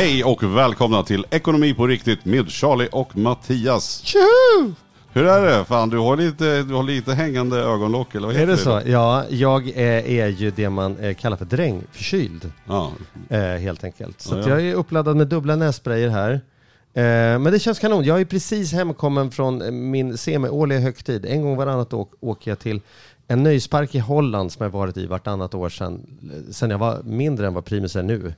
Hej och välkomna till Ekonomi på riktigt med Charlie och Mattias. Hur är det? Fan, du har lite, du har lite hängande ögonlock eller vad Är heter det så? Ja, jag är, är ju det man eh, kallar för drängförkyld, Ja. eh, helt enkelt. Så Ja, att ja. jag är uppladdad med dubbla nässprayer här. Eh, men det känns kanon. Jag är precis hemkommen från eh, min semi-årliga högtid. En gång varannat år åker jag till en nöjespark i Holland som jag varit i vartannat år sedan, sen jag var mindre än vad Primus är nu.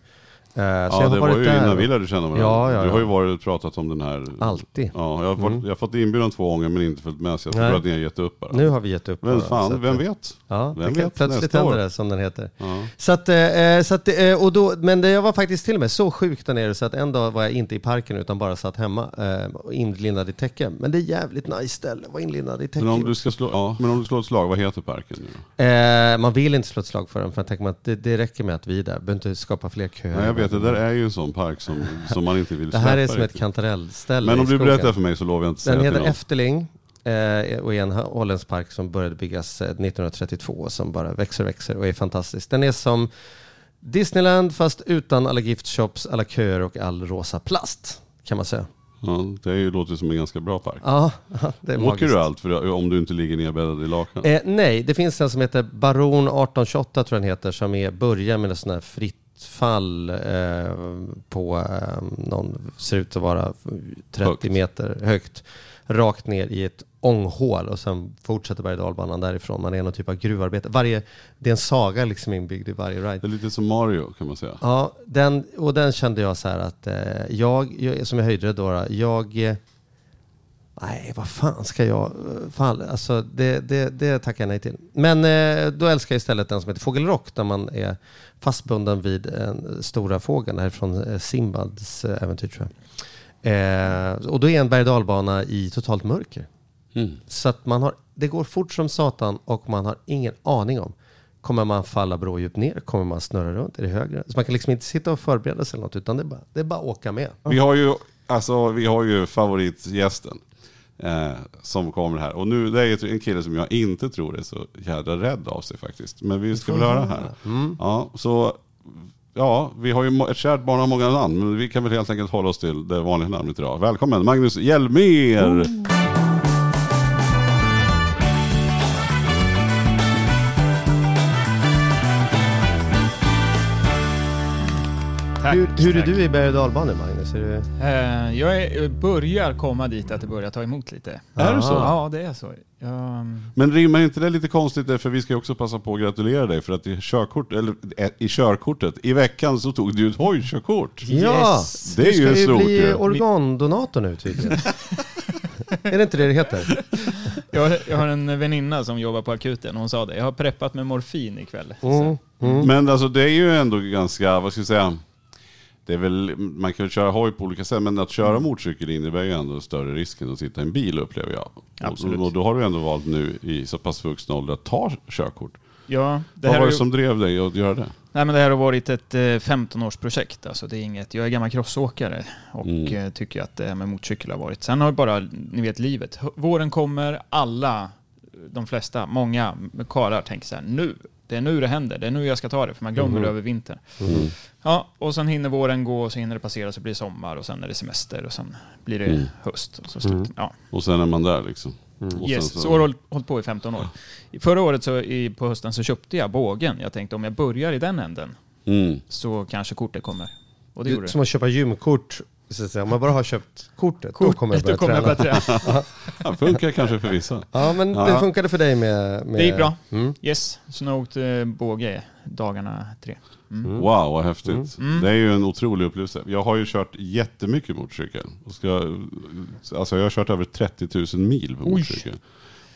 Eh, så jag Ja, har det var varit ju där. innan vi lärde känna varandra. Ja, ja, Du har ju ja. varit och pratat om den här. Alltid. Ja, jag har, fått, Mm. jag har fått inbjudan två gånger men inte följt med så jag tror att ni har gett upp bara. Nu har vi gett upp. Men fan, vem eh, vet? Ja, Vem vet, plötsligt händer det som den heter. Ja. Så att, eh, så att, eh, och då, men jag var faktiskt till och med så sjuk där nere så att en dag var jag inte i parken utan bara satt hemma eh, och inlindad i täcke. Men det är jävligt nice ställe att vara inlindad i täcke. Men om du ska slå, ja, men om du slår ett slag, vad heter parken nu eh, man vill inte slå ett slag för den för jag tänker att det, det räcker med att vi är där. Behöver inte skapa fler köer. Vet, det där är ju en sån park som, som man inte vill Det här är släppa som ett kantarellställe Men om du berättar för mig så lovar jag inte säga Den heter. Efterling eh, och är en holländsk park som började byggas eh, 1932 och som bara växer och växer och är fantastisk. Den är som Disneyland fast utan alla giftshops, alla köer och all rosa plast kan man säga. Ja, det är ju, låter som en ganska bra park. Ja, det är Åker magiskt. du allt för, om du inte ligger nerbäddad i lakan? Eh, nej, det finns en som heter Baron 1828 tror jag den heter som är, börjar med en sån här fritt fall eh, på eh, någon, ser ut att vara 30 Högt. meter högt. Rakt ner i ett ånghål och sen fortsätter berg dalbanan därifrån. Man är någon typ av gruvarbete. Varje, det är en saga liksom inbyggd i varje ride. Det är lite som Mario kan man säga. Ja, den, och den kände jag så här att eh, jag, jag, som jag höjde det då, jag... Eh, nej, vad fan ska jag... eh, Fan, alltså det, det, det tackar jag nej till. Men eh, då älskar jag istället den som heter Fågelrock, där man är fastbunden vid en stora fågeln härifrån eh, Simbads eh, äventyr tror jag. Eh, och då är en berg dalbana i totalt mörker. Mm. Så att man har, det går fort som satan och man har ingen aning om. Kommer man falla brådjupt ner? Kommer man snurra runt? Är det högre? Så man kan liksom inte sitta och förbereda sig eller något, utan det är bara, det är bara att åka med. Vi har ju, alltså, vi har ju favoritgästen eh, som kommer här. Och nu, det är en kille som jag inte tror är så jävla rädd av sig faktiskt. Men vi ska väl höra här. Ja, så, ja, vi har ju ett kärt barn har många namn. Men vi kan väl helt enkelt hålla oss till det vanliga namnet idag. Välkommen Magnus Hjelmér! Tack, Hur, hur är du i berg och dalbanor Magnus? Är du... Eh, jag är, börjar komma dit att det börjar ta emot lite. Är det så? Ja, det är så. Jag, Men rimmar inte det lite konstigt där? För vi ska ju också passa på att gratulera dig. För att i, körkort, eller, eh, i körkortet, i veckan så tog du ett hojkörkort. Ja! Yes. Det är du ska ju ju stort bli ju. organdonator nu tydligen. är det inte det det heter? jag, har- jag har en väninna som jobbar på akuten och hon sa det. Jag har preppat med morfin ikväll. Mm. Mm. Men alltså det är ju ändå ganska, vad ska jag säga, det är väl, man kan köra hoj på olika sätt, men att köra motorcykel innebär ju ändå större risk än att sitta i en bil upplever jag. Absolut. Och, och då har du ändå valt nu i så pass vuxen ålder att ta körkort. ja, det Vad var det ju, som drev dig att göra det? nej, men det här har varit ett eh, 15-årsprojekt. Alltså, det är inget, jag är gammal crossåkare och Mm. eh, tycker att det här med motorcykel har varit. Sen har bara, ni vet livet. Våren kommer, alla, de flesta, många karlar tänker så här, nu, det är nu det händer, det är nu jag ska ta det, för man glömmer Mhm. det över vintern. Mm. Ja, och sen hinner våren gå, och så hinner det passera, så blir det sommar och sen är det semester och sen blir det Mm. höst. Och så slut. Mm. Ja. Och sen är man där liksom. Mm. Yes, så, jag har hållit, hållit på i 15 år. I Förra året så i, på hösten så köpte jag bågen. Jag tänkte om jag börjar i den änden Mm. så kanske kortet kommer. Och det gjorde Det, det. som att köpa gymkort. Säga. Om man bara har köpt kortet, då kommer jag börja kommer jag träna. börja träna. Ja, funkar kanske för vissa. Ja, men Ja. det funkade för dig med... med... Det gick bra. Mm. Yes, så nu har jag åkt eh, båge dagarna tre. Wow, vad häftigt. Det är ju en otrolig upplevelse. Jag har ju kört jättemycket motorcykel. Ska, alltså jag har kört över 30 000 mil på motorcykel.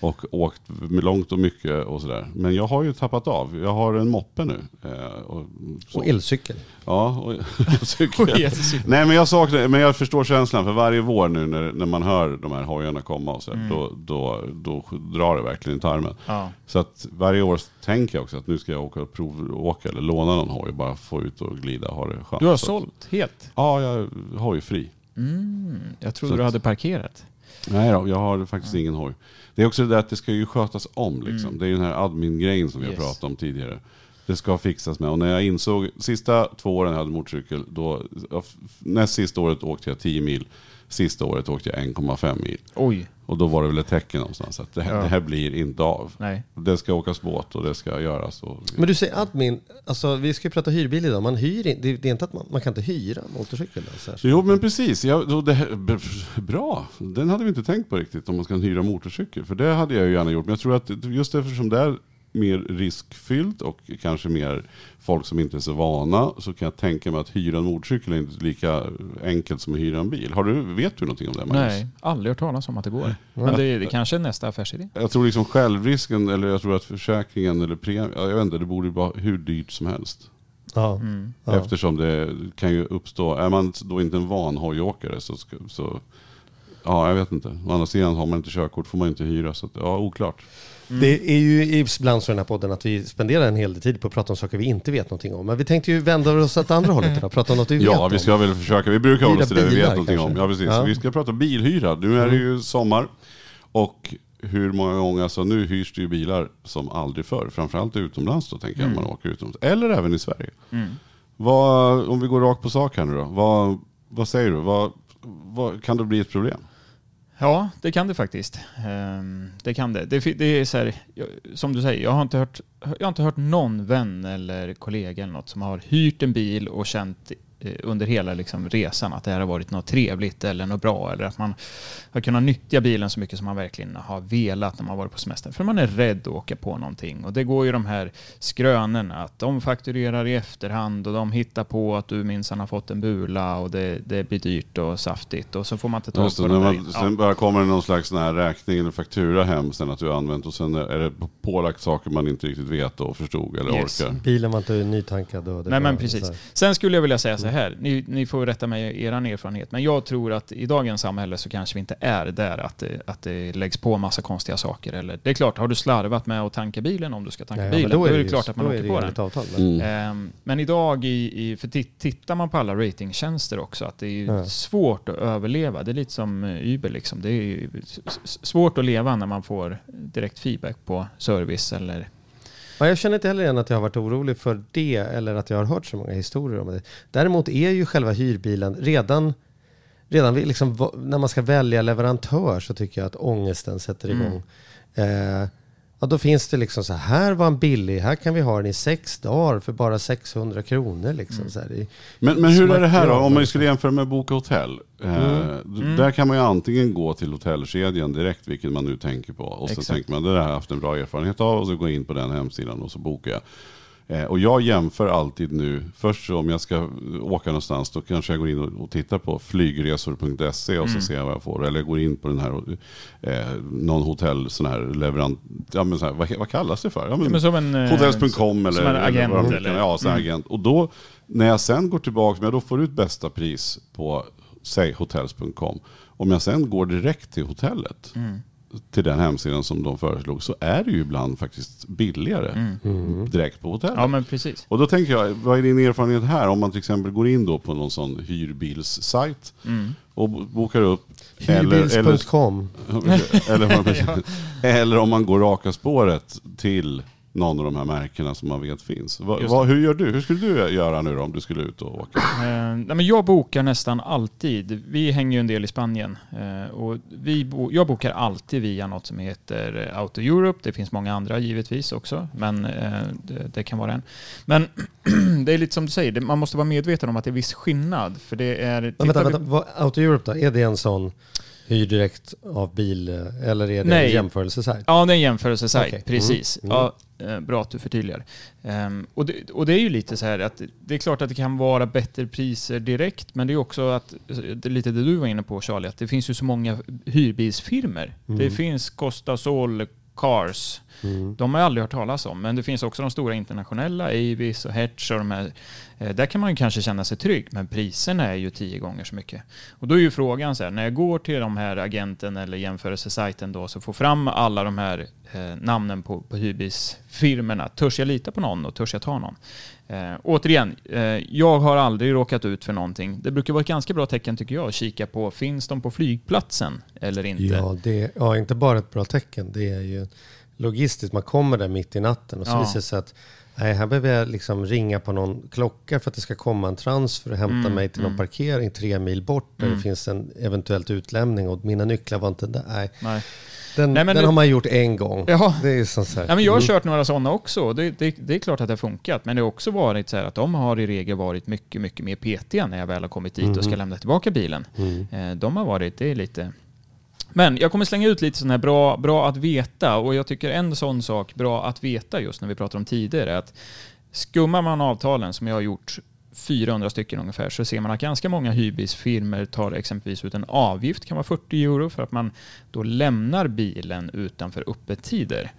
Och åkt långt och mycket och sådär. Men jag har ju tappat av. Jag har en moppe nu. Eh, och, så. Och elcykel. Ja, och cykel. Och elcykel. Nej men jag saknar, men jag förstår känslan för varje vår nu när, när man hör de här hojarna komma och så här, då, då, då drar det verkligen i tarmen. Ja. Så att varje år tänker jag också att nu ska jag åka och provåka eller låna någon hoj bara få ut och glida och ha det skönt. Du har sålt helt? Ja, jag är hojfri. Mm, jag trodde Så du hade parkerat. Nej då, jag har faktiskt ingen hoj. Det är också det där att det ska ju skötas om liksom. Det är ju den här admin-grejen som vi har Mm. Yes. pratat om tidigare. Det ska fixas med. Och när jag insåg, sista två åren jag hade motorcykel, då, näst sista året åkte jag 10 mil. Sista året åkte jag 1,5 mil. Oj, Och då var det väl ett tecken någonstans att det här, Ja. det här blir inte av. nej. Det ska åkas båt och det ska göras. Och, Men du säger admin, alltså vi ska ju prata hyrbil idag. Man hyr in, det, det är inte att man, man kan inte hyra motorcykel. Alltså. Jo men precis, ja, då det, här- bra. Den hade vi inte tänkt på riktigt om man ska hyra motorcykel. För det hade jag ju gärna gjort. Men jag tror att just eftersom det är mer riskfyllt och kanske mer folk som inte är så vana så kan jag tänka mig att hyra en motorcykel är inte lika enkelt som att hyra en bil. Har du, vet du någonting om det Magnus? Nej, aldrig hört talas om att det går. Men det, det kanske är nästa affärsidé. Jag tror liksom självrisken eller jag tror att försäkringen eller premien, jag vet inte, det borde vara hur dyrt som helst. Ja. Mm. Eftersom det kan ju uppstå, är man då inte en van hojåkare så, så ja jag vet inte. Å andra sidan har man inte körkort får man inte hyra så att, ja oklart. Det är ju ibland så i den här podden att vi spenderar en hel del tid på att prata om saker vi inte vet någonting om. Men vi tänkte ju vända oss åt andra hållet idag, prata om något vi vet Ja om. vi ska väl försöka, vi brukar hålla oss till det vi vet någonting om. Ja precis, Ja. vi ska prata bilhyra. Nu är det ju sommar och hur många gånger, alltså nu hyrs det ju bilar som aldrig förr. Framförallt utomlands då tänker jag, man åker utomlands. Eller även i Sverige. Vad, om vi går rakt på sak här nu då. Vad, vad säger du? Vad, vad, kan det bli ett problem? Ja, det kan det faktiskt. Ehm, det kan det. Det, det är så här, som du säger, jag har, inte hört, jag har inte hört någon vän eller kollega eller något som har hyrt en bil och känt under hela liksom, resan att det här har varit något trevligt eller något bra eller att man har kunnat nyttja bilen så mycket som man verkligen har velat när man varit på semester. För man är rädd att åka på någonting och det går ju de här skrönorna att de fakturerar i efterhand och de hittar på att du minsann har fått en bula och det, det blir dyrt och saftigt och så får man inte tag Just på det, man, Ja. sen bara kommer det någon slags sån här räkning eller faktura hem sen att du har använt och sen är det pålagt saker man inte riktigt vet och förstod eller Yes. orkar. Bilen var inte nytankad och det Nej men precis. Sen skulle jag vilja säga så här, ni, ni får rätta mig er erfarenhet, men jag tror att i dagens samhälle så kanske vi inte är där att det, att det läggs på massa konstiga saker. Eller, det är klart, har du slarvat med att tanka bilen om du ska tanka Ja, men bilen, då är det ju- klart att man då är åker det på den. avtal. Men, Mm. Ehm, Men idag, i, i, för tit- tittar man på alla ratingtjänster också, att det är ju Ja. svårt att överleva. Det är lite som Uber liksom. Det är svårt att leva när man får direkt feedback på service eller... Ja, jag känner inte heller igen att jag har varit orolig för det eller att jag har hört så många historier om det. Däremot är ju själva hyrbilen redan, redan liksom, när man ska välja leverantör så tycker jag att ångesten sätter Mm. igång. Eh, ja, då finns det liksom så här, var en billig, här kan vi ha den i sex dagar för bara 600 kronor. Liksom, Mm. så här. Men, men hur är det här då? Om man skulle jämföra med Boka Hotell. Eh, d- Där kan man ju antingen gå till hotellkedjan direkt, vilket man nu tänker på. Och så Exakt. tänker man, det där har jag haft en bra erfarenhet av. Och så går jag in på den hemsidan och så bokar jag. Eh, och jag jämför alltid nu, först om jag ska åka någonstans, då kanske jag går in och, tittar på flygresor.se och så ser jag vad jag får. Eller går in på den här, eh, någon hotell, sån här leverant, ja men så här, vad, vad kallas det för? Ja, men, Men som en, eh, Hotels.com eller, en agent eller, eller- kallar- Ja, sån här agent. Och då, när jag sen går tillbaka, men jag då får ut bästa pris på, säg hotels.com. Om jag sen går direkt till hotellet, till den hemsidan som de föreslog, så är det ju ibland faktiskt billigare direkt på hotellet. Ja men precis. Och då tänker jag, vad är din erfarenhet här? Om man till exempel går in då på någon sån hyrbilssajt och bo- bokar upp. eller- Hyrbills.com. eller, eller om man går raka spåret till någon av de här märkena som man vet finns. Va, va, hur gör du? Hur skulle du göra nu då om du skulle ut och åka? Eh, nej, men jag bokar nästan alltid. Vi hänger ju en del i Spanien. Eh, och vi bo- jag bokar alltid via något som heter eh, Auto Europe. Det finns många andra givetvis också, men eh, det, det kan vara en. Men det är lite som du säger, det, man måste vara medveten om att det är viss skillnad. För det är... Men vänta, vi- vänta, vad, Auto Europe då? Är det en sån hyr direkt av bil eh, eller är det Nej. en jämförelsesajt? Ja, det är en jämförelsesajt. Okej. Precis. Mm. Ja, Eh, bra att du förtydligar. Ehm, och, det, och det är ju lite så här att det är klart att det kan vara bättre priser direkt, men det är också att, det är lite det du var inne på Charlie, att det finns ju så många hyrbilsfirmor. Det finns Costa Sol, Cars, de har jag aldrig hört talas om, men det finns också de stora internationella, Avis och Hertz och de här. Eh, Där kan man ju kanske känna sig trygg, men priserna är ju tio gånger så mycket. Och då är ju frågan så här, när jag går till de här agenten eller jämförelsesajten då, så får fram alla de här eh, namnen på, på hyrbilsfirmorna. Törs jag lita på någon och törs jag ta någon? Eh, återigen, eh, jag har aldrig råkat ut för någonting. Det brukar vara ett ganska bra tecken tycker jag att kika på, finns de på flygplatsen eller inte? Ja, det, ja, inte bara ett bra tecken. Det är ju logistiskt. Man kommer där mitt i natten och så Ja. visar det sig att nej, här behöver jag liksom ringa på någon klocka för att det ska komma en transfer och hämta Mm, mig till någon parkering tre mil bort där det finns en eventuellt utlämning och mina nycklar var inte där. Nej, Nej. den, Nej, men den det- har man gjort en gång. Ja. Det är som så här. Ja, men jag har Mm. kört några sådana också. Det, det, det är klart att det har funkat, men det har också varit så här att de har i regel varit mycket, mycket mer petiga när jag väl har kommit dit och ska lämna tillbaka bilen. Eh, De har varit, det är lite... Men jag kommer slänga ut lite sådana här bra, bra att veta och jag tycker en sån sak bra att veta just när vi pratar om tider är att skummar man avtalen som jag har gjort 400 stycken ungefär så ser man att ganska många hyrbilsfirmor tar exempelvis ut en avgift, kan vara 40 euro, för att man då lämnar bilen utanför öppettider.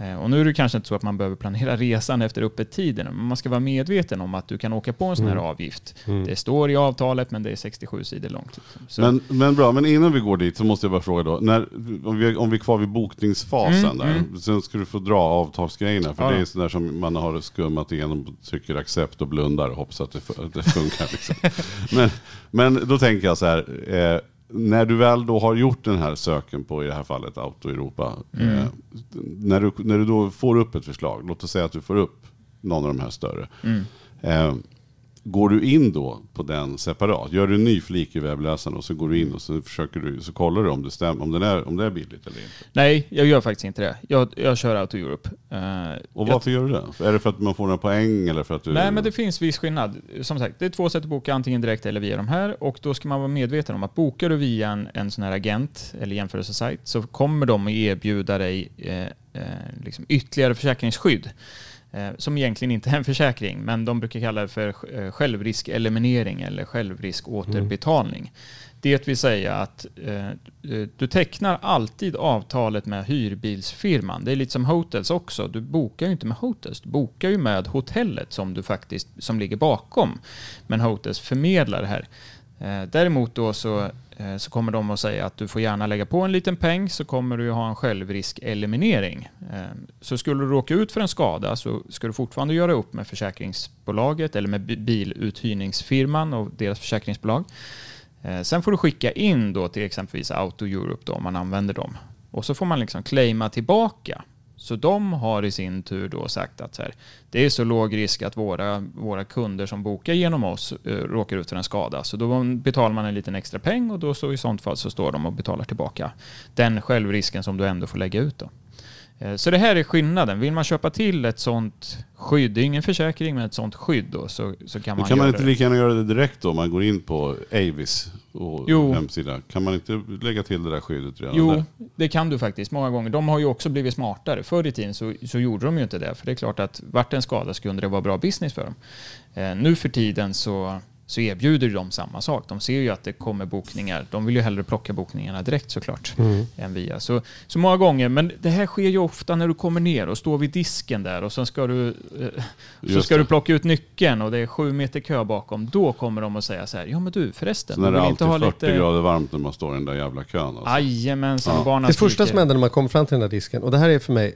Eh, Och nu är det kanske inte så att man behöver planera resan efter öppettiderna, men man ska vara medveten om att du kan åka på en sån här avgift. Det står i avtalet, men det är 67 sidor långt. liksom. Men, men bra, men innan vi går dit så måste jag bara fråga då. När, om, vi, om vi är kvar vid bokningsfasen Mm, där. mm. Sen ska du få dra avtalsgrejerna. För Ja, det är sådär som man har skummat igenom, trycker accept och blundar och hoppas att det, att det funkar. Liksom. men, men då tänker jag så här. Eh, när du väl då har gjort den här söken på, i det här fallet, Auto Europa. Mm. Eh, när, du, när du då får upp ett förslag, låt oss säga att du får upp någon av de här större. Mm. Eh, Går du in då på den separat? Gör du en ny flik i webbläsaren och så går du in och så försöker du, så kollar du om det stämmer, om, den är, om det är billigt eller inte. Nej, jag gör faktiskt inte det. Jag, jag kör Auto Europe. Eh, Och jag- varför gör du det? Är det för att man får några poäng eller för att du... Nej, men det finns viss skillnad. Som sagt, det är två sätt att boka, antingen direkt eller via de här. Och då ska man vara medveten om att bokar du via en, en sån här agent eller jämförelsesajt så kommer de att erbjuda dig eh, eh, liksom ytterligare försäkringsskydd. Eh, som egentligen inte är en försäkring, men de brukar kalla det för eh, självriskeliminering eller självriskåterbetalning. Det vill säga att eh, eh, du tecknar alltid avtalet med hyrbilsfirman. Det är lite som hotels också. Du bokar ju inte med hotels, du bokar ju med hotellet som du faktiskt som ligger bakom. Men hotels förmedlar det här. Eh, däremot då så, Eh, så kommer de att säga att du får gärna lägga på en liten peng så kommer du ha en självriskeliminering. Eh, så skulle du råka ut för en skada så ska du fortfarande göra upp med försäkringsbolaget eller med biluthyrningsfirman och deras försäkringsbolag. Eh, sen får du skicka in då till exempelvis Auto Europe då, om man använder dem. Och så får man liksom claima tillbaka. Så de har i sin tur då sagt att så här, det är så låg risk att våra, våra kunder som bokar genom oss eh, råkar ut för en skada. Så då betalar man en liten extra peng och då så i sånt fall så står de och betalar tillbaka den självrisken som du ändå får lägga ut. Då. Eh, Så det här är skillnaden. Vill man köpa till ett sånt skydd, det är ingen försäkring men ett sånt skydd då, så, så kan man kan man inte det. lika gärna göra det direkt då? om Man går in på Avis och Jo. hemsida. Kan man inte lägga till det där skyddet redan Jo, där? det kan du faktiskt många gånger. De har ju också blivit smartare. Förr i tiden så, så gjorde de ju inte det, för det är klart att vart en skada så kunde det vara bra business för dem. Eh, nu för tiden så, så erbjuder de samma sak. De ser ju att det kommer bokningar. De vill ju hellre plocka bokningarna direkt såklart, än via. Så, så många gånger, men det här sker ju ofta när du kommer ner och står vid disken där och sen ska du, eh, så ska det. du plocka ut nyckeln och det är sju meter kö bakom. Då kommer de att säga så här, ja men du förresten, Sen är du det inte alltid ha 40 lite... grader varmt när man står i den där jävla kön. Alltså. Jajamensan, Ja. Det första som händer när man kommer fram till den här disken, och det här är för mig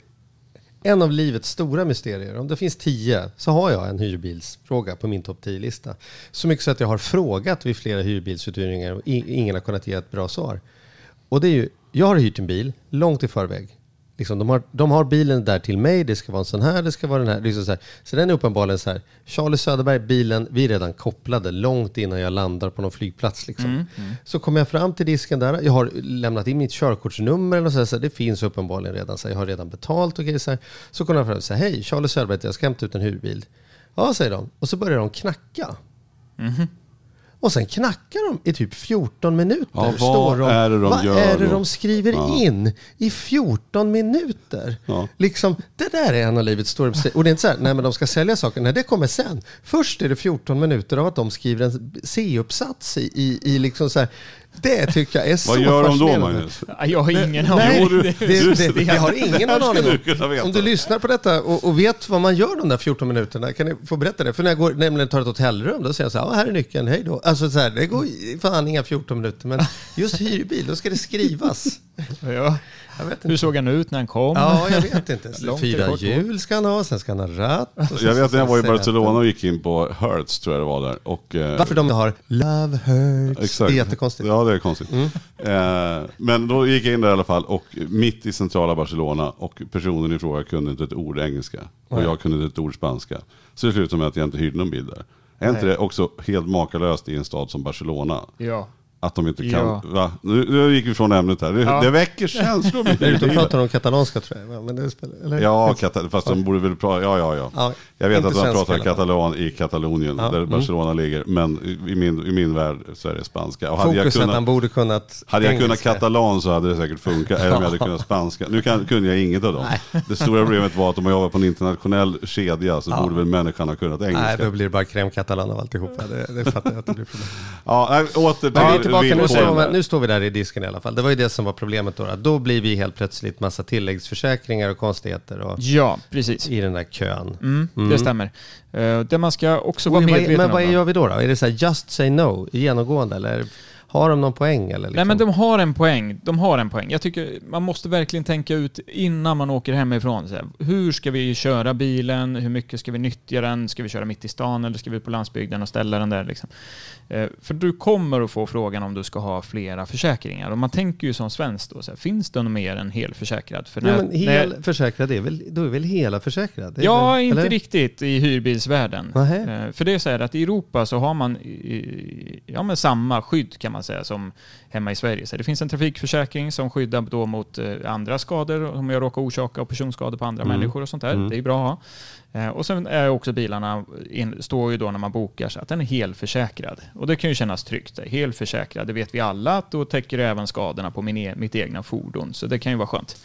en av livets stora mysterier. Om det finns tio så har jag en hyrbilsfråga på min topp 10-lista. Så mycket så att jag har frågat vid flera hyrbilsuthyrningar och ingen har kunnat ge ett bra svar. Och det är ju, jag har hyrt en bil långt i förväg. Liksom, de, har, de har bilen där till mig, det ska vara en sån här, det ska vara den här. Liksom så, här. så den är uppenbarligen så här, Charlie Söderberg, bilen, vi är redan kopplade långt innan jag landar på någon flygplats. Liksom. Så kommer jag fram till disken där, jag har lämnat in mitt körkortsnummer, eller så här, så här, det finns uppenbarligen redan, så jag har redan betalt och grejer. Så, här. så kommer jag fram och säger, hej Charlie Söderberg, jag ska hämta ut en hyrbil. Ja, säger de. Och så börjar de knacka. Och sen knackar de i typ 14 minuter. Ja, vad står de, är det de vad gör är det de skriver Ja. in i 14 minuter? Ja. Liksom, det där är en av livets stora. Och det är inte så här, nej men de ska sälja saker. Nej, det kommer sen. Först är det 14 minuter av att de skriver en C-uppsats i, i, i liksom så här. Det tycker jag är så Vad gör de då. Magnus? Ja, Jag har ingen aning. Det, det, det, det har ingen aning om. Om du lyssnar på detta och, och vet vad man gör de där 14 minuterna, kan ni få berätta det? För när jag går, nämligen tar ett hotellrum, då säger jag så här, "Ja, här är nyckeln, hej då. Alltså så här, det går fan inga 14 minuter, men just hyrbil, då ska det skrivas. Ja. Jag vet Hur såg han ut när han kom? Ja, jag vet inte. Fyra hjul ska han ha, sen ska han ha ratt. Jag vet när jag var i Barcelona och gick in på Hertz, tror jag det var där. Och, eh, Varför de har Love Hurts. Exakt. Det är jättekonstigt. Ja, det är konstigt. Eh, men då gick jag in där i alla fall och mitt i centrala Barcelona och personen i fråga kunde inte ett ord engelska. Och jag kunde inte ett ord spanska. Så det slutade med att jag inte hyrde någon bil där. Är inte det också helt makalöst i en stad som Barcelona? Ja. Att de inte kan, Ja. va? Nu, nu gick vi från ämnet här. Det, Ja. det väcker känslor. Och pratar de katalanska tror jag. Men det spelar, eller? Ja, kata, fast de borde väl prata, ja ja ja. Ja, jag vet att de pratar katalan i Katalonien, Ja, där mm. Barcelona ligger. Men i min, i min värld så är det spanska. Och hade jag Fokus att kunnat, han borde kunnat hade jag kunnat katalan så hade det säkert funkat. Eller om jag hade kunnat spanska. Nu kan, kunde jag inget av dem. Det stora problemet var att om jag jobbar på en internationell kedja så borde väl människan ha kunnat engelska. Nej, då blir det bara crème catalan av alltihopa. Det, det fattar jag att det blir problem. Ja, nej, åter till tillbaka, nu står, vi, nu står vi där i disken i alla fall. Det var ju det som var problemet då. Då blir vi helt plötsligt massa tilläggsförsäkringar och konstigheter och, Ja, precis. i den där kön. Mm, Det stämmer. Uh, det man ska också vara vad, medveten men om. vad då- gör vi då? då? Är det så här just say no genomgående eller har de någon poäng? Eller liksom? Nej men de har en poäng. De har en poäng. Jag tycker man måste verkligen tänka ut innan man åker hemifrån. Så här, hur ska vi köra bilen? Hur mycket ska vi nyttja den? Ska vi köra mitt i stan eller ska vi ut på landsbygden och ställa den där? Liksom? Eh, för du kommer att få frågan om du ska ha flera försäkringar. Och man tänker ju som svensk då, så här, finns det något mer än helförsäkrad? För när- men när- hel försäkrad, är väl, då är väl hela försäkrad? Ja, väl, inte eller? riktigt i hyrbilsvärlden. Eh, För det är så här att i Europa så har man i- ja, men samma skydd kan man säga som hemma i Sverige. Så det finns en trafikförsäkring som skyddar då mot eh, andra skador om jag råkar orsaka och personskador på andra människor och sånt där. Det är bra att ha. Eh, Och sen är också bilarna, in, står ju då när man bokar så att den är helförsäkrad. Och det kan ju kännas tryggt. Helförsäkrad, det vet vi alla att då täcker det även skadorna på min e, mitt egna fordon. Så det kan ju vara skönt.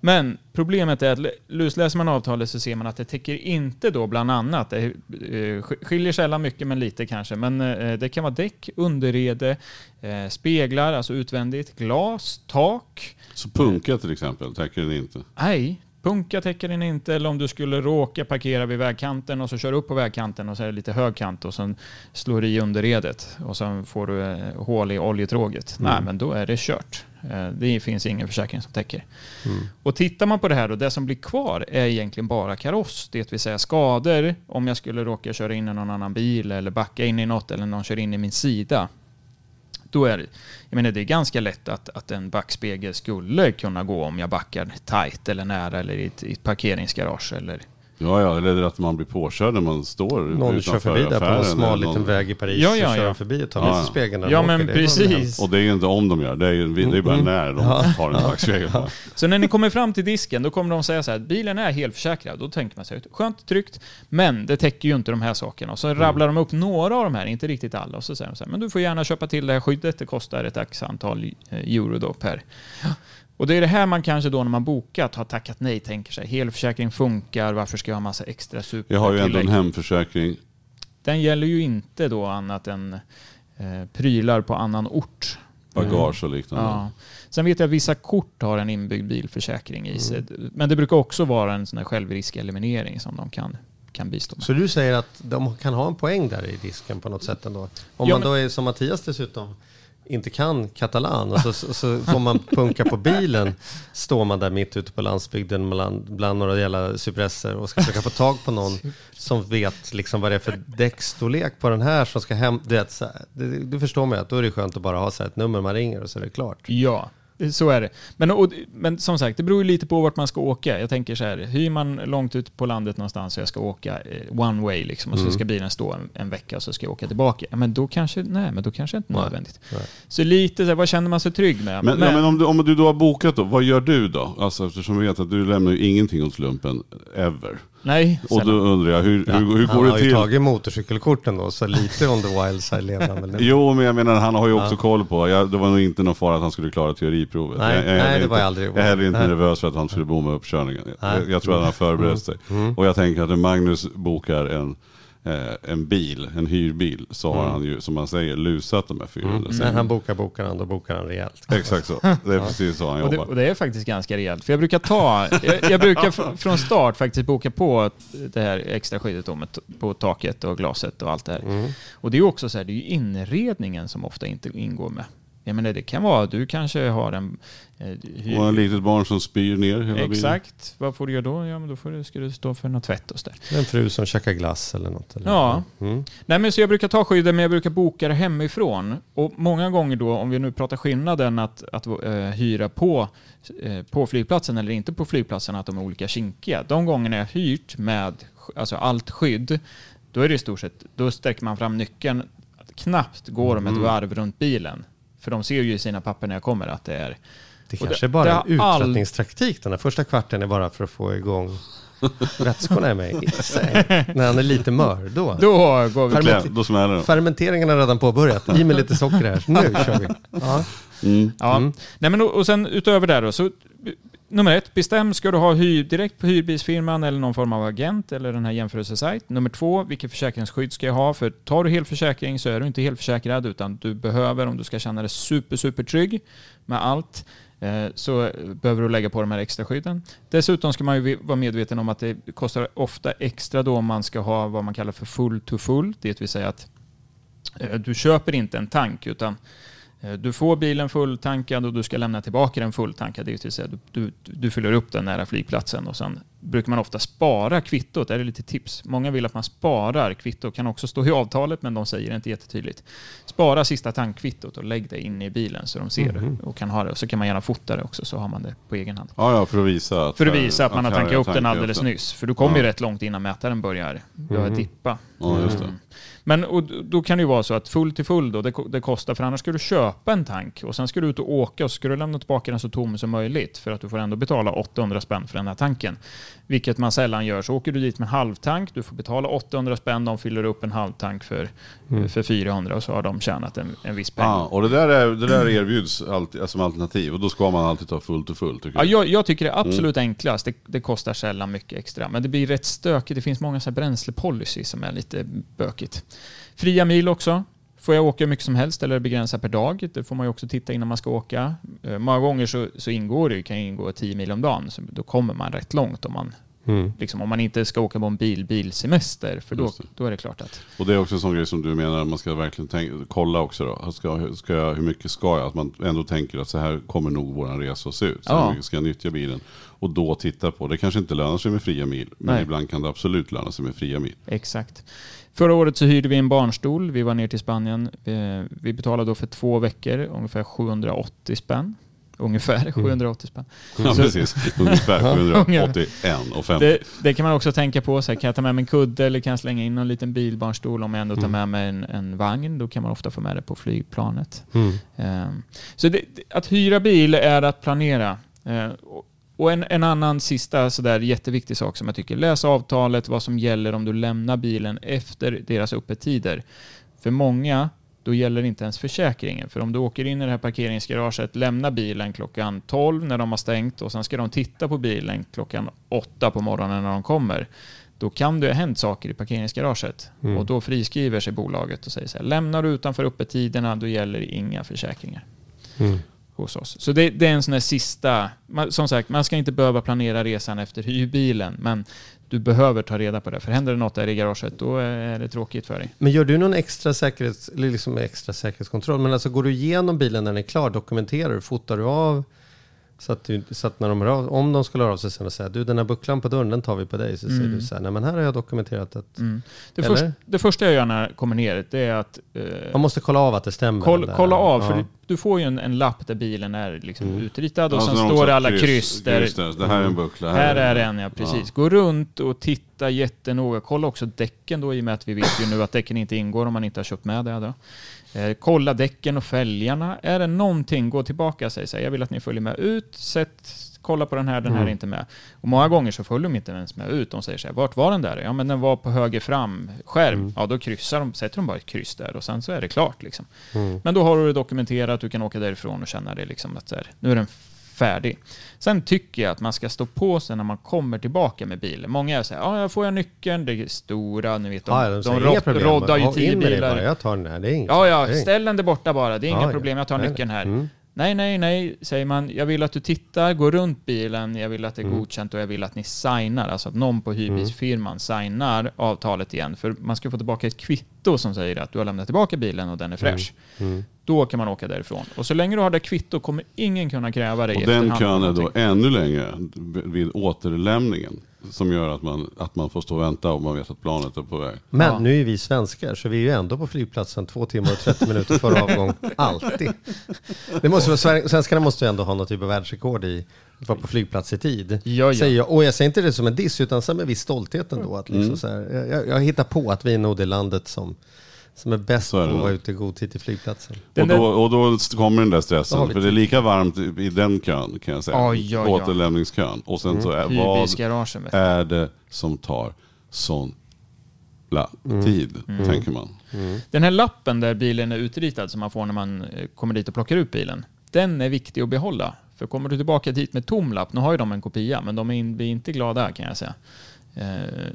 Men problemet är att lusläser man avtalet så ser man att det täcker inte då bland annat, det eh, skiljer sällan mycket men lite kanske, men eh, det kan vara däck, underrede, eh, speglar, alltså utvändigt, glas, tak. Så punka till exempel, täcker den inte. Nej, punka täcker den inte. Eller om du skulle råka parkera vid vägkanten och så kör du upp på vägkanten och så är det lite hög kant och sen slår i underredet och sen får du eh, hål i oljetråget. Nej, men då är det kört. Eh, det finns ingen försäkring som täcker. Och tittar man på det här då, det som blir kvar är egentligen bara kaross. Det vill säga skador om jag skulle råka köra in i någon annan bil eller backa in i något eller någon kör in i min sida. Då är det, jag menar det är ganska lätt att, att en backspegel skulle kunna gå om jag backar tight eller nära eller i ett, i ett parkeringsgarage eller Ja, ja, eller att man blir påkörd när man står Någon kör förbi där på en smal någon- liten väg i Paris. Ja, ja, kör ja. de förbi och tar Ja, med ja. sig spegeln. Ja, men precis. Och det är ju inte om de gör, det är ju det är bara Mm. när de har en backspegel på. Så när ni kommer fram till disken, då kommer de säga så här, bilen är helförsäkrad. Då tänker man sig, skönt, tryggt, men det täcker ju inte de här sakerna. Och så rabblar de upp några av de här, inte riktigt alla. Och så säger de så här, men du får gärna köpa till det här skyddet. Det kostar ett x antal eh, euro då per. Och det är det här man kanske då när man bokat har tackat nej, tänker sig. Helförsäkring funkar, varför ska jag ha massa extra super Jag har ju ändå en hemförsäkring. Den gäller ju inte då annat än eh, prylar på annan ort. bagage och liknande. Ja. Sen vet jag att vissa kort har en inbyggd bilförsäkring i sig. Mm. Men det brukar också vara en sån här självriskeliminering som de kan, kan bistå med. Så du säger att de kan ha en poäng där i disken på något sätt ändå? Om Ja, man då är som Mattias dessutom inte kan katalan och så, så, så får man punka på bilen. Står man där mitt ute på landsbygden bland, bland några jävla cypresser och ska försöka få tag på någon som vet liksom vad det är för däckstorlek på den här som ska hem. Du, vet, så här, du, du förstår mig att då är det skönt att bara ha så här ett nummer man ringer och så är det klart. Ja, så är det. Men, och, men som sagt, det beror lite på vart man ska åka. Jag tänker så här, hyr man långt ut på landet någonstans och jag ska åka eh, one way liksom, och så ska bilen stå en, en vecka och så ska jag åka tillbaka. Ja, men då kanske, nej, men då kanske inte Nej, nödvändigt. nej. Så lite så här, vad känner man sig trygg med? Men, ja, men om, du, om du då har bokat då, vad gör du då? Alltså eftersom vi vet att du lämnar ju ingenting åt slumpen, ever. Nej, Och då undrar jag, hur, hur, hur han går det har ju till? tagit motorcykelkorten då, så lite on the wild side lever han väl nu. Jo, men jag menar han har ju också koll på, jag, det var nog inte någon fara att han skulle klara teoriprovet. Nej, jag, jag nej, det var inte, jag aldrig. Jag är heller inte Nej. nervös för att han skulle bomma uppkörningen. Nej. Mm. Jag, jag tror att han har förberett sig. Och jag tänker att Magnus bokar en, eh, en bil, en hyrbil, så har han ju, som man säger, lusat de här 400 Mm. När han bokar bokar han, då bokar han rejält. Exakt så. Det är precis så han Och det, jobbar. och det är faktiskt ganska rejält. För jag brukar ta, jag, jag brukar från start faktiskt boka på det här extra skyddet då med t- på taket och glaset och allt det här. Mm. Och det är ju också så här, det är ju inredningen som ofta inte ingår med. Jag menar det kan vara, du kanske har en... Eh, Och en litet barn som spyr ner hela bilen. Exakt. Vad får du göra då? Ja, men då får du, ska du stå för något tvätt och så där. En fru som käkar glass eller något. Eller? Ja. Mm. Nej, men så jag brukar ta skydden, men jag brukar boka det hemifrån. Och många gånger då, om vi nu pratar skillnaden att, att eh, hyra på, eh, på flygplatsen eller inte på flygplatsen, att de är olika kinkiga. De gångerna jag hyrt med alltså allt skydd, då är det i stort sett, då sträcker man fram nyckeln. Knappt går de ett Mm. varv runt bilen. För de ser ju i sina papper när jag kommer att det är... Det kanske det- är bara det en uttröttningstaktik. Den här första kvarten är bara för att få igång vätskorna i mig. När han är lite mör, då. Då går vi... Ferment- Kläm, Då smäller den. Fermenteringen har redan påbörjat. I med lite socker här. Nu kör vi. Ja. Mm. Ja. Mm. Nej, men och, och sen utöver det då, så nummer ett, bestäm ska du ha hyr direkt på hyrbilsfirman eller någon form av agent eller den här jämförelsesajt. Nummer två, vilket försäkringsskydd ska jag ha? För tar du helförsäkring så är du inte helförsäkrad utan du behöver, om du ska känna dig super, super trygg med allt, Eh, så behöver du lägga på de här extra skydden. Dessutom ska man ju vara medveten om att det kostar ofta extra då om man ska ha vad man kallar för full to full, det vill säga att eh, du köper inte en tank utan eh, Du får bilen fulltankad och du ska lämna tillbaka den fulltankad. Det vill säga du, du, du fyller upp den nära flygplatsen och sen brukar man ofta spara kvittot. Det är lite tips. Många vill att man sparar kvittot. kan också stå i avtalet men de säger det inte jättetydligt. Spara sista tankkvittot och lägg det in i bilen så de ser det och kan ha det. Och så kan man gärna fota det också så har man det på egen hand. Ja, ja, för att visa att... För att visa att man har tankat upp den alldeles den. nyss. För du kommer ju Ja. rätt långt innan mätaren börjar, börjar dippa. Ja, just det. Mm. Men och då kan det ju vara så att full till full då, det, det kostar, för annars ska du köpa en tank och sen ska du ut och åka och så ska du lämna tillbaka den så tom som möjligt för att du får ändå betala 800 spänn för den här tanken. Vilket man sällan gör. Så åker du dit med en halvtank, du får betala 800 spänn, de fyller upp en halvtank för, för 400 och så har de tjänat en, en viss peng. Ja, och det där, är, det där erbjuds alltid, som alternativ och då ska man alltid ta fullt och fullt tycker Ja, jag. jag, tycker det är absolut enklast. Det, det kostar sällan mycket extra. Men det blir rätt stökigt. Det finns många så här bränslepolicy som är lite bökigt. Fria mil också. Får jag åka hur mycket som helst eller begränsa per dag? Det får man ju också titta innan man ska åka. Eh, Många gånger så, så ingår det, kan ju ingå 10 mil om dagen. Så då kommer man rätt långt om man, Mm. liksom, om man inte ska åka på en bil, bilsemester. För då, då är det klart att... Och det är också en sån grej som du menar, man ska verkligen tänka, kolla också då. Ska, ska jag, hur mycket ska jag? Att man ändå tänker att så här kommer nog våran resa att se ut. Så Ja. här mycket ska jag nyttja bilen. Och då titta på, det kanske inte lönar sig med fria mil. Men Nej. ibland kan det absolut löna sig med fria mil. Exakt. Förra året så hyrde vi en barnstol. Vi var ner till Spanien. Vi, betalade då för två veckor ungefär 780 spänn. Ungefär 780 spänn. Ja, Så- precis. Ungefär 781 och 50. Det, det kan man också tänka på. Så här, kan jag ta med mig en kudde eller kan jag slänga in någon liten bilbarnstol om jag ändå tar med mig en, en vagn? Då kan man ofta få med det på flygplanet. Mm. Ehm, så det, det- att hyra bil är att planera. Ehm, och- en, en annan sista sådär jätteviktig sak som jag tycker, läs avtalet, vad som gäller om du lämnar bilen efter deras öppettider. För många, då gäller inte ens försäkringen. För om du åker in i det här parkeringsgaraget, lämnar bilen klockan 12 när de har stängt och sen ska de titta på bilen klockan 8 på morgonen när de kommer. Då kan det ha hänt saker i parkeringsgaraget och då friskriver sig bolaget och säger så här, lämnar du utanför öppettiderna då gäller inga försäkringar Mm hos oss. Så det, det är en sån här sista, man- som sagt, man ska inte behöva planera resan efter hyrbilen, men du behöver ta reda på det. För händer det något där i garaget, då är det tråkigt för dig. Men gör du någon extra, säkerhets, liksom extra säkerhetskontroll? Men alltså går du igenom bilen när den är klar? Dokumenterar du? Fotar du av? Så att, du, så att när de hör av, om de skulle höra av sig sen och säga du den här bucklan på dörren den tar vi på dig. Så säger Mm. du så här, nej men här har jag dokumenterat att Mm. Det, först, det första jag gör när jag kommer ner, det är att eh, man måste kolla av att det stämmer. koll, kolla av. Ja. För du får ju en, en lapp där bilen är liksom Mm. utritad och Ja, sen står det alla kryss- kryss. där. Det här är en buckla. Här är en, ja precis. Gå runt och titta jättenoga. Kolla också däcken då i och med att vi vet ju nu att däcken inte ingår om man inte har köpt med det. Då. Eh, kolla däcken och fälgarna. Är det någonting, gå tillbaka och säg så här, jag vill att ni följer med ut, sätt, kolla på den här, den här är inte med. Och många gånger så följer de inte ens med ut. De säger så här, vart var den där? Ja, men den var på höger fram skärm. Ja, då kryssar de, sätter de bara ett kryss där och sen så är det klart. Liksom. Men då har du det dokumenterat, du kan åka därifrån och känna det liksom att så här, nu är den färdig. Sen tycker jag att man ska stå på sig när man kommer tillbaka med bilen. Många är så här, ja, jag får jag nyckeln, det är stora, ni vet, de, Ja, de, säger, rod, inga problem. roddar ju tio med det bara, bilar. Jag tar den här, det är inget. Ja, ja, ställ den där borta bara, det är inga Ja, problem, jag tar nyckeln här. Mm. Nej, nej, nej, säger man. Jag vill att du tittar, går runt bilen, jag vill att det är Mm. godkänt och jag vill att ni signar, alltså att någon på hyrbilsfirman signar avtalet igen. För man ska få tillbaka ett kvitto som säger att du har lämnat tillbaka bilen och den är fräsch. Mm. Då kan man åka därifrån. Och så länge du har det kvitto kommer ingen kunna kräva dig Och den kön är då ännu längre vid återlämningen. Som gör att man, att man får stå och vänta och man vet att planet är på väg. Men Ja. nu är vi svenskar, så vi är ju ändå på flygplatsen två timmar och 30 minuter före avgång. Alltid. Det måste vara, svenskarna måste ju ändå ha något typ av världsrekord i att vara på flygplats i tid. Ja, ja. Säger jag. Och jag säger inte det som en diss, utan som en viss stolthet ändå. Att liksom Mm. så här, jag, jag hittar på att vi är nog det landet som, som är bäst på är att vara ute i god tid till flygplatsen. Och, då, och då kommer den där stressen. För det är lika varmt i den kön kan jag säga. Oj, oj, oj. Återlämningskön. Och sen så är, vad är det som tar sån la, Mm. tid, tänker man. Den här lappen där bilen är utritad som man får när man eh, kommer dit och plockar ut bilen. Den är viktig att behålla. För kommer du tillbaka dit med tom lapp, nu har ju de en kopia, men de är inte glada kan jag säga. Eh,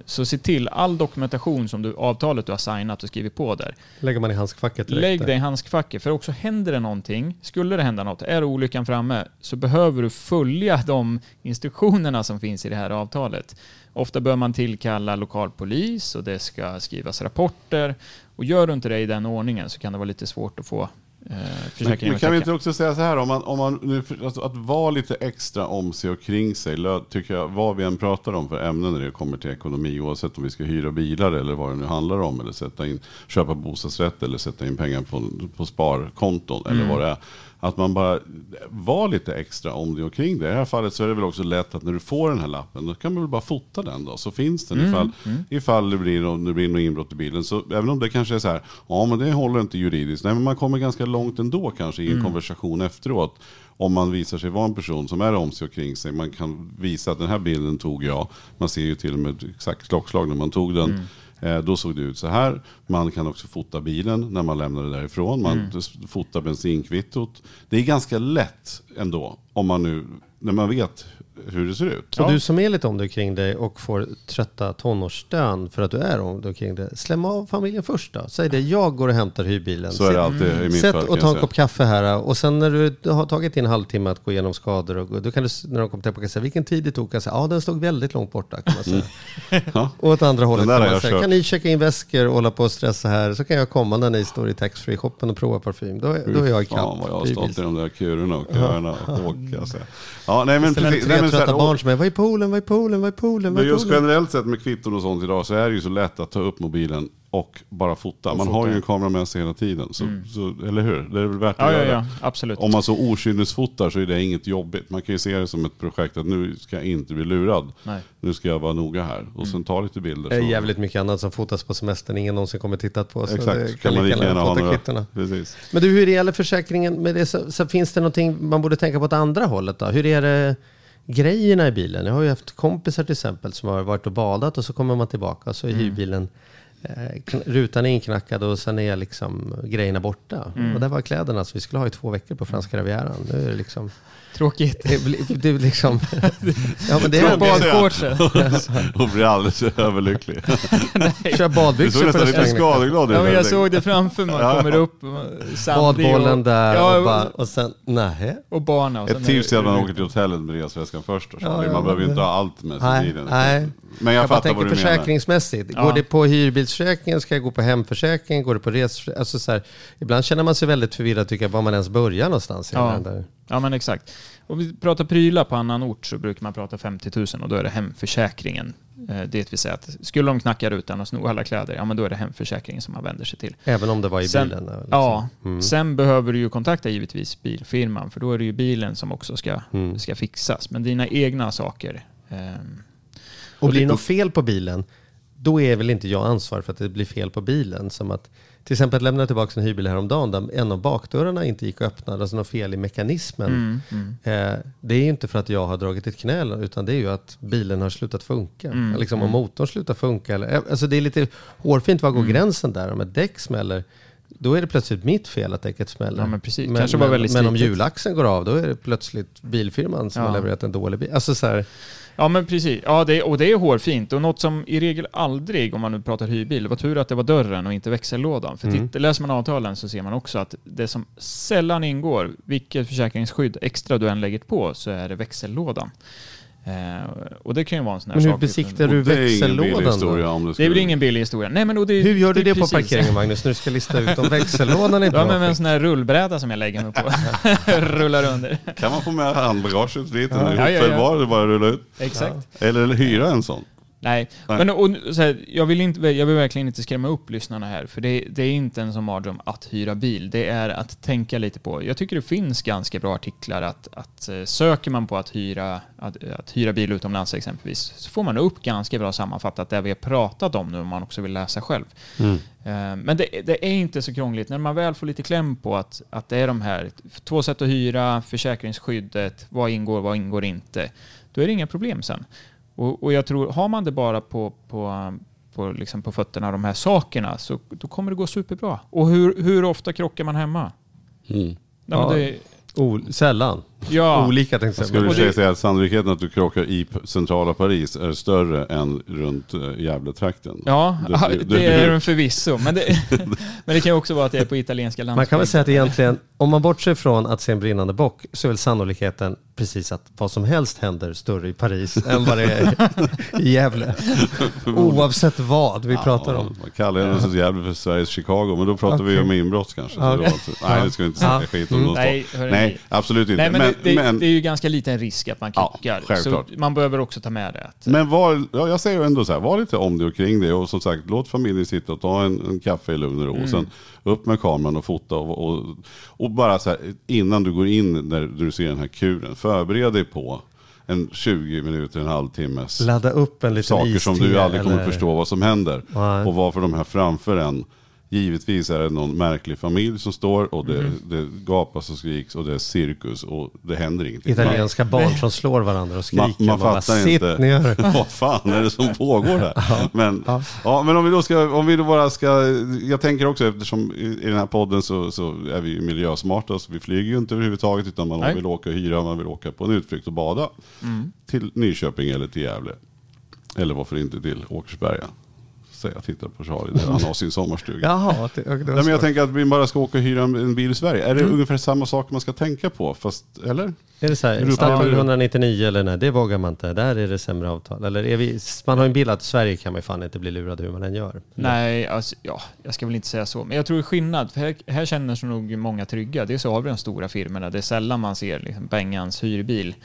Så se till, all dokumentation som du, avtalet du har signat och skrivit på där, lägger man i handskfacket direkt. lägg det i handskfacket. För också händer det någonting, skulle det hända något, är olyckan framme, så behöver du följa de instruktionerna som finns i det här avtalet. Ofta bör man tillkalla lokal polis och det ska skrivas rapporter. Och gör du inte det i den ordningen så kan det vara lite svårt att få eh, Men, men kan vi inte också säga så här, om man, om man nu, alltså, att vara lite extra om sig och kring sig, tycker jag, vad vi än pratar om för ämnen när det kommer till ekonomi, oavsett om vi ska hyra bilar eller vad det nu handlar om, eller sätta in, köpa bostadsrätt eller sätta in pengar på, på sparkonton eller vad det är. Att man bara var lite extra om det och kring det. I det här fallet så är det väl också lätt att när du får den här lappen, då kan man väl bara fota den då. Så finns den ifall, ifall det blir, det blir något inbrott i bilen. Så även om det kanske är så här, ja men det håller inte juridiskt. Nej men man kommer ganska långt ändå kanske i en konversation efteråt. Om man visar sig vara en person som är om sig och kring sig. Man kan visa att den här bilden tog jag. Man ser ju till och med exakt klockslag när man tog den. Eh, Då såg det ut så här. Man kan också fota bilen när man lämnar det därifrån. Man Mm. fotar bensinkvittot. Det är ganska lätt ändå. Om man nu, när man vet hur det ser ut. Så du som är lite om dig kring dig och får trötta tonårsstön för att du är om dig kring dig. Slämm av familjen först då. Säg det, jag går och hämtar hyrbilen. Så är det alltid i mitt Sätt fall. och ta en kopp kaffe här och sen när du har tagit din halvtimme att gå igenom skador och då kan du när de kommer tillbaka säga vilken tid det tog. Kan jag säga, ja den stod väldigt långt borta kan man säga. Ja. Och åt andra hållet kan man säga, kört. kan ni checka in väskor och hålla på och stressa här så kan jag komma när ni står i taxfree-shoppen och prova parfym. Då, är- då är jag i Fan vad jag har stått i de där kurerna och köerna och åka. Alltså. Ja, nej men precis. Nej, men så här, barn som är, vad är poolen, vad är poolen, vad är poolen, vad Men är just poolen? generellt sett med kvitton och sånt idag så är det ju så lätt att ta upp mobilen och bara fota. Man har ju en kamera med sig hela tiden. Så, så, eller hur? Det är väl värt att Mm. Ja, ja, göra. ja, absolut. Om man så okynnesfotar så är det inget jobbigt. Man kan ju se det som ett projekt att nu ska jag inte bli lurad. Nej. Nu ska jag vara noga här. Och sen ta lite bilder. Det är jävligt mycket annat som fotas på semestern ingen någonsin kommer tittat på. Så Exakt, det så kan man lika gärna ha fota några. Precis. Men du, hur det gäller försäkringen, med det, så, så finns det någonting man borde tänka på åt andra hållet då? Hur är det grejerna i bilen? Jag har ju haft kompisar till exempel som har varit och badat och så kommer man tillbaka och så är Mm. hyrbilen rutan är inknackad och sen är liksom grejerna borta. Mm. Och där var kläderna som vi skulle ha i två veckor på franska rivieran. Nu är det liksom... Tråkigt. Det, blir- det är liksom ja, men det är Tråkigt. bad, och blir alldeles överlycklig. kör Du såg badbyxor på nästan lite restaurangen. skadeglad ut. Ja, men jag såg det framför mig. Man kommer upp Badbollen och, där ja, och, bara, och sen, nej. och barna. Och Ett tips är att man åker till hotellet med resväskan först. då, Ja, Charlie. ja, man behöver ju inte ha allt med sig i Nej, bilen. nej. Men jag, Jag fattar vad tänker du menar. försäkringsmässigt. Ja. Går det på hyrbilsförsäkringen? Ska jag gå på hemförsäkringen? Går det på resförsäkringen? Alltså så här, ibland känner man sig väldigt förvirrad tycker jag, var man ens börjar någonstans. i Ja. den där. Ja men exakt. Om vi pratar prylar på annan ort så brukar man prata 50 000 och då är det hemförsäkringen. Eh, Det vill säga att skulle de knacka rutan och sno alla kläder, ja men då är det hemförsäkringen som man vänder sig till. Även om det var i Sen- bilen. Liksom. Ja, Mm. sen behöver du ju kontakta givetvis bilfirman för då är det ju bilen som också ska, Mm. ska fixas. Men dina egna saker. ehm, Och blir det- något fel på bilen, då är väl inte jag ansvarig för att det blir fel på bilen. Som att till exempel lämnade jag tillbaka en hyrbil häromdagen där en av bakdörrarna inte gick att öppna, alltså något fel i mekanismen. Mm, mm. Eh, det är ju inte för att jag har dragit ett knä, utan det är ju att bilen har slutat funka. Mm, liksom om motorn slutar funka. Eller, alltså det är lite hårfint, var går Mm. gränsen där? Om ett däck smäller, då är det plötsligt mitt fel att däcket smäller. Ja, men precis. Men, men, men om hjulaxeln går av, då är det plötsligt bilfirman som Ja. har levererat en dålig bil. Alltså så här, Ja men precis. Ja, det, och det är hårfint. Och något som i regel aldrig, om man nu pratar hyrbil, var tur att det var dörren och inte växellådan. För Mm. titta, läser man avtalen så ser man också att det som sällan ingår, vilket försäkringsskydd extra du än lägger på, så är det växellådan. Eh, och det kan ju vara en sån här men hur sak. besiktar du det är ingen billig växellådan historia då? om det Det är väl ingen billig historia? Nej men och det, Hur gör du det, är på precis- parkeringen Magnus, när du ska lista ut om växellådan är bra? Ja men med en sån här rullbräda som jag lägger mig på. Rullar under. Kan man få med handbagaget dit? Ja. Ja. Ja, ja, bara rulla ut? Exakt. Eller hyra en sån? Nej, Nej. men och, så här, jag, vill inte, jag vill verkligen inte skrämma upp lyssnarna här, för det, det är inte en som mardröm att hyra bil. Det är att tänka lite på. Jag tycker det finns ganska bra artiklar att, att eh, söker man på att hyra, att, att hyra bil utomlands exempelvis, så får man upp ganska bra sammanfattat det vi har pratat om nu, om man också vill läsa själv. Mm. Eh, Men det, det är inte så krångligt. När man väl får lite kläm på att, att det är de här två sätt att hyra, försäkringsskyddet, vad ingår, vad ingår inte, då är det inga problem sen. Och, och jag tror, har man det bara på, på, på, liksom på fötterna, de här sakerna, så då kommer det gå superbra. Och hur, hur ofta krockar man hemma? Mm. Ja, Ja. men det, O- sällan. Ja. Olika tänkte Jag skulle säga. Och säga det- säga att sannolikheten att du krockar i centrala Paris är större än runt äh, Gävletrakten. Ja, Du- du- det du- är den förvisso. Men det, men det kan ju också vara att det är på italienska landsbygden. Man kan väl säga att egentligen, om man bortser från att se en brinnande bock, så är väl sannolikheten precis att vad som helst händer större i Paris än vad det är i Gävle. Oavsett vad vi pratar om. Man kallar det så jävligt för Sveriges Chicago, men då pratar vi Okej. om inbrott kanske. Så Ja, det okej. var inte, nej, det ska vi inte snacka Ja. skit om. Mm. Nej, nej, absolut inte. Nej, men, men, det, men, det är ju ganska liten risk att man Ja, krockar. självklart. så man behöver också ta med det. Att, Men var, ja, jag säger ändå så här, var lite om det och kring det och som sagt låt familjen sitta och ta en, en kaffe i lugn och ro. Mm. Och sen upp med kameran och fota och, och, och bara så här innan du går in när du ser den här kuren, förbered dig på en 20 minuter, en halvtimmes Ladda upp en liten saker som du aldrig kommer eller- förstå vad som händer. Nej. Och varför de här framför en. Givetvis är det någon märklig familj som står och det, Mhm. det gapas och skriks och det är cirkus och det händer ingenting. Italienska barn som slår varandra och skriker. Man, man bara, fattar Sitt inte. ner. Vad fan är det som pågår här? Men, Ja. ja. men om vi då ska, om vi då bara ska, jag tänker också eftersom i, i den här podden så, så är vi ju miljösmarta så vi flyger ju inte överhuvudtaget utan man Nej. vill åka och hyra, man vill åka på en utflykt och bada. Till Nyköping eller till Gävle. Eller varför inte till Åkersberga. Jag tittar på Charlie där han har sin sommarstuga. Jaha, det, Nej, men jag tänker att vi bara ska åka och hyra en, bil i Sverige. Är det Mm. ungefär samma sak man ska tänka på? Fast, eller? Är det så här, Europa- Statoil 199 eller nej, det vågar man inte. Där är det sämre avtal. Eller är vi, man har en bild att Sverige kan man ju fan inte bli lurad hur man än gör. Nej, alltså, ja, jag ska väl inte säga så. Men jag tror det är skillnad. För här, här känner sig nog många trygga. Det är så har vi de stora firmorna. Det är sällan man ser liksom, Bengans hyrbil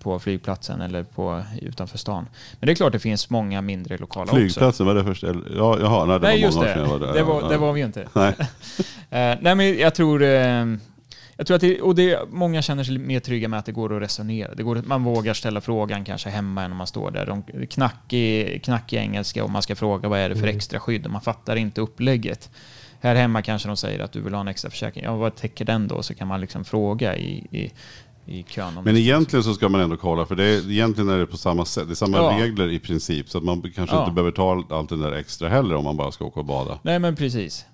på flygplatsen eller på, utanför stan. Men det är klart det finns många mindre lokala också. Flygplatsen, var det först? eller- Ja, jaha, nej, det Nej, var just många det. år var där. Det var, Ja, det var vi inte. Nej. Eh, nej, men jag tror... Eh, jag tror att det, och det, många känner sig mer trygga med att det går att resonera. Det går, man vågar ställa frågan kanske hemma än om man står där. De, knackig, knackig engelska och man ska fråga vad är det för extra skydd och man fattar inte upplägget. Här hemma kanske de säger att du vill ha en extra försäkring. Ja, vad täcker den då? Så kan man liksom fråga i, i, i kön. Men egentligen så ska man ändå kolla, för det är, egentligen är det på samma sätt. Det är samma Ja. regler i princip. Så att man kanske Ja. inte behöver ta allt det där extra heller om man bara ska åka och bada. Nej, men precis.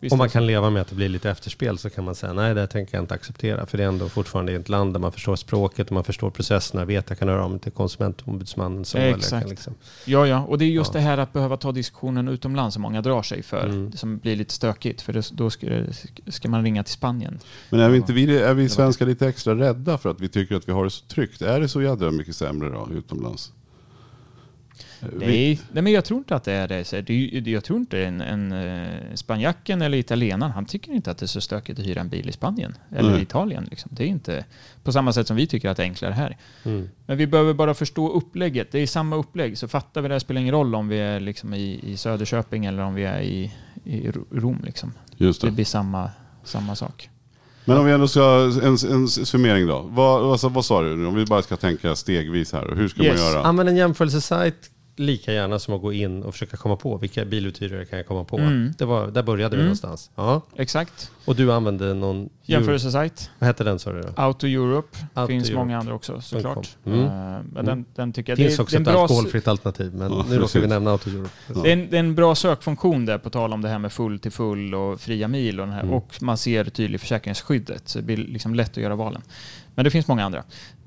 Visst Om man kan leva med att det blir lite efterspel så kan man säga nej det tänker jag inte acceptera. För det är ändå fortfarande i ett land där man förstår språket och man förstår processerna. Vet jag kan höra om till konsumentombudsmannen. Så, Exakt. Liksom. Ja, ja, och det är just Ja. det här att behöva ta diskussionen utomlands som många drar sig för. Mm. Som blir lite stökigt, för det, då ska, ska man ringa till Spanien. Men är vi, inte vi, är vi svenskar lite extra rädda för att vi tycker att vi har det så tryggt? Är det så jädra mycket sämre då utomlands? Nej, nej, men jag tror inte att det är det. Så det är ju- jag tror inte en, en eh, spanjacken eller italienaren, han tycker inte att det är så stökigt att hyra en bil i Spanien eller Nej. Italien. Liksom. Det är inte på samma sätt som vi tycker att det är enklare här. Mm. Men vi behöver bara förstå upplägget. Det är samma upplägg, så fattar vi det. Det spelar ingen roll om vi är liksom i, i Söderköping eller om vi är i, i Rom. Liksom. just Det det. blir samma, samma sak. Men om vi ändå ska, en, en summering då. Vad, alltså, vad sa du? Om vi bara ska tänka stegvis här. Hur ska Yes. man göra? Använd en jämförelsesajt. Lika gärna som att gå in och försöka komma på vilka biluthyrare kan jag komma på. Mm. Det var, där började vi Mm. någonstans. Ja. Exakt. Och du använde någon... Jämförelsesajt. Vad hette den sa du? Auto Europe. Auto finns Europe. många andra också såklart. Mm. Eh, Men den, den tycker jag... Det finns det, också det är ett bra, alkoholfritt alternativ, men Ja, nu råkar vi nämna Auto Europe. det, är en, det är en bra sökfunktion där på tal om det här med full till full och fria mil och, den här, Mm. och man ser tydligt försäkringsskyddet. Så det blir liksom lätt att göra valen. Men det finns många andra.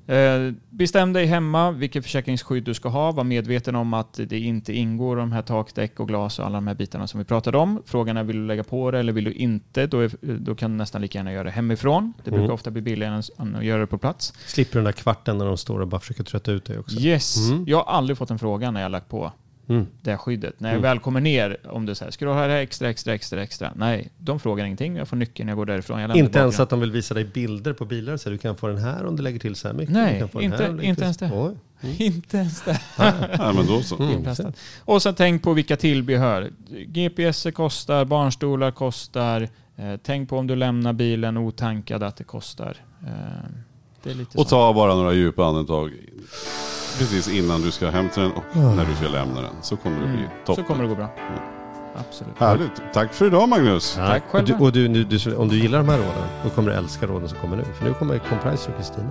Eh, bestäm dig hemma vilket försäkringsskydd du ska ha. Var medveten om att det inte ingår de här takdäck och glas och alla de här bitarna som vi pratade om. Frågan är vill du lägga på det eller vill du inte? Då, är, då kan du nästan lika gärna göra det hemifrån. Det brukar Mm. ofta bli billigare än att göra det på plats. Slipper den där kvarten när de står och bara försöker trötta ut dig också. Yes. Mm. Jag har aldrig fått en fråga när jag har lagt på Mm. det skyddet. När jag Mm. väl kommer ner, om du säger ska du ha det här extra, extra, extra, extra? Nej, de frågar ingenting. Jag får nyckeln när jag går därifrån. Jag Inte ens att de vill visa dig bilder på bilar. Så du kan få den här om du lägger till så här mycket. Nej, du kan få den inte- här inte ens. Oj. Inte ens det. Nej, men då så. Mm. Och sen tänk på vilka tillbehör. GPS kostar, barnstolar kostar. Eh, tänk på om du lämnar bilen otankad att det kostar. Eh, det är lite Och ta bara några djupa andetag precis innan du ska hämta den och när du ska lämna den. Så kommer det bli Mm. toppen. Så kommer det gå bra. Absolut. Härligt. Tack för idag Magnus. Ja. Tack och själva. du, och du, nu, du, om du gillar de här råden, då kommer du älska råden som kommer nu. För nu kommer Compriser och Kristina.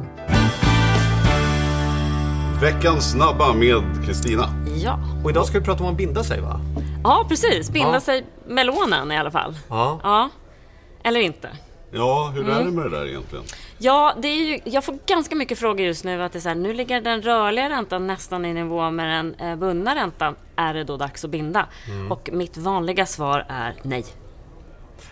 Veckans snabba med Kristina. Ja. Och idag ska vi prata om att binda sig va? ja, precis. Binda Ja. sig med lånen i alla fall. Ja. Ja. Eller inte. Ja, hur är det med det där egentligen? Ja, det är ju, jag får ganska mycket frågor just nu. Att det är så här, nu ligger den rörliga räntan nästan i nivå med den eh, bundna räntan. Är det då dags att binda? Och mitt vanliga svar är nej.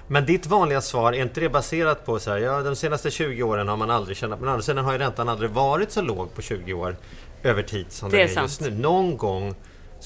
Men ditt vanliga svar, är inte det baserat på så här, ja de senaste 20 åren har man aldrig tjänat, men å andra sidan har ju räntan aldrig varit så låg på 20 år över tid som Det den är är just nu. Någon gång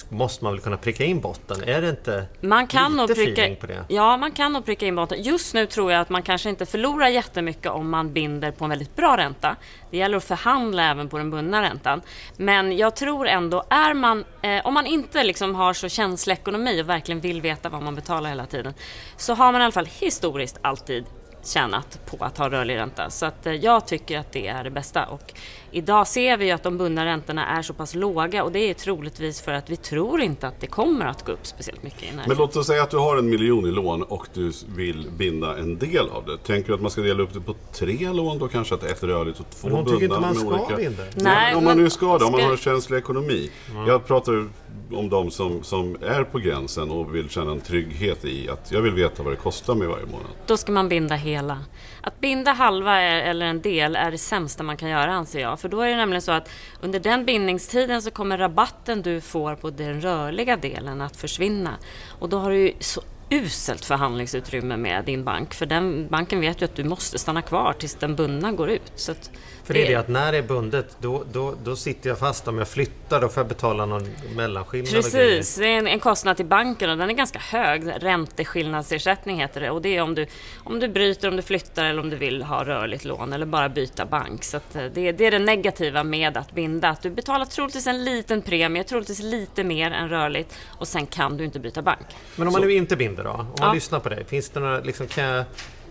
måste man väl kunna pricka in botten? Är det inte Man kan lite pricka, på det? Ja, man kan nog pricka in botten. Just nu tror jag att man kanske inte förlorar jättemycket om man binder på en väldigt bra ränta. Det gäller att förhandla även på den bundna räntan. Men jag tror ändå, är man, eh, om man inte liksom har så känslig ekonomi och verkligen vill veta vad man betalar hela tiden, så har man i alla fall historiskt alltid tjänat på att ha rörlig ränta. Så att, eh, jag tycker att det är det bästa. Och idag ser vi ju att de bundna räntorna är så pass låga och det är troligtvis för att vi tror inte att det kommer att gå upp speciellt mycket. Men låt oss säga att du har en miljon i lån och du vill binda en del av det. Tänker du att man ska dela upp det på tre lån då kanske? Att ett rörligt och två Men hon tycker inte bundna man med ska olika... binda. Nej, Nej, men om man nu ska det, om man har en känslig ekonomi. Jag pratar om de som, som är på gränsen och vill känna en trygghet i att jag vill veta vad det kostar mig varje månad. Då ska man binda hela. Att binda halva är- eller en del är det sämsta man kan göra anser jag. För då är det nämligen så att under den bindningstiden så kommer rabatten du får på den rörliga delen att försvinna. Och då har du ju så uselt förhandlingsutrymme med din bank. För den banken vet ju att du måste stanna kvar tills den bundna går ut. Så att för det är det att när det är bundet, då, då, då sitter jag fast. Om jag flyttar, då får jag betala någon mellanskillnad. Precis, det är en, en kostnad till banken och den är ganska hög. Ränteskillnadsersättning heter det. Och det är om du, om du bryter, om du flyttar eller om du vill ha rörligt lån eller bara byta bank. Så eh, det, det är det negativa med att binda. Att du betalar troligtvis en liten premie, troligtvis lite mer än rörligt och sen kan du inte byta bank. Men om man nu inte binder då? Om man Ja. lyssnar på dig, finns det några, liksom, kan, jag,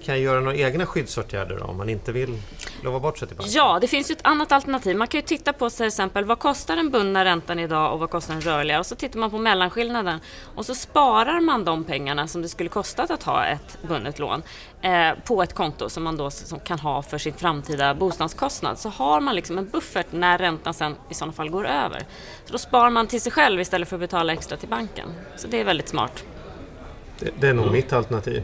kan jag göra några egna skyddsåtgärder då, om man inte vill lova bort sig till banken? Ja, det finns ju ett annat alternativ. Man kan ju titta på till exempel vad kostar den bundna räntan idag och vad kostar den rörliga och så tittar man på mellanskillnaden och så sparar man de pengarna som det skulle kosta att ha ett bundet lån eh, på ett konto som man då som kan ha för sin framtida bostadskostnad. Så har man liksom en buffert när räntan sen i sådana fall går över. Så då sparar man till sig själv istället för att betala extra till banken. Så det är väldigt smart. Det, det är nog mitt alternativ.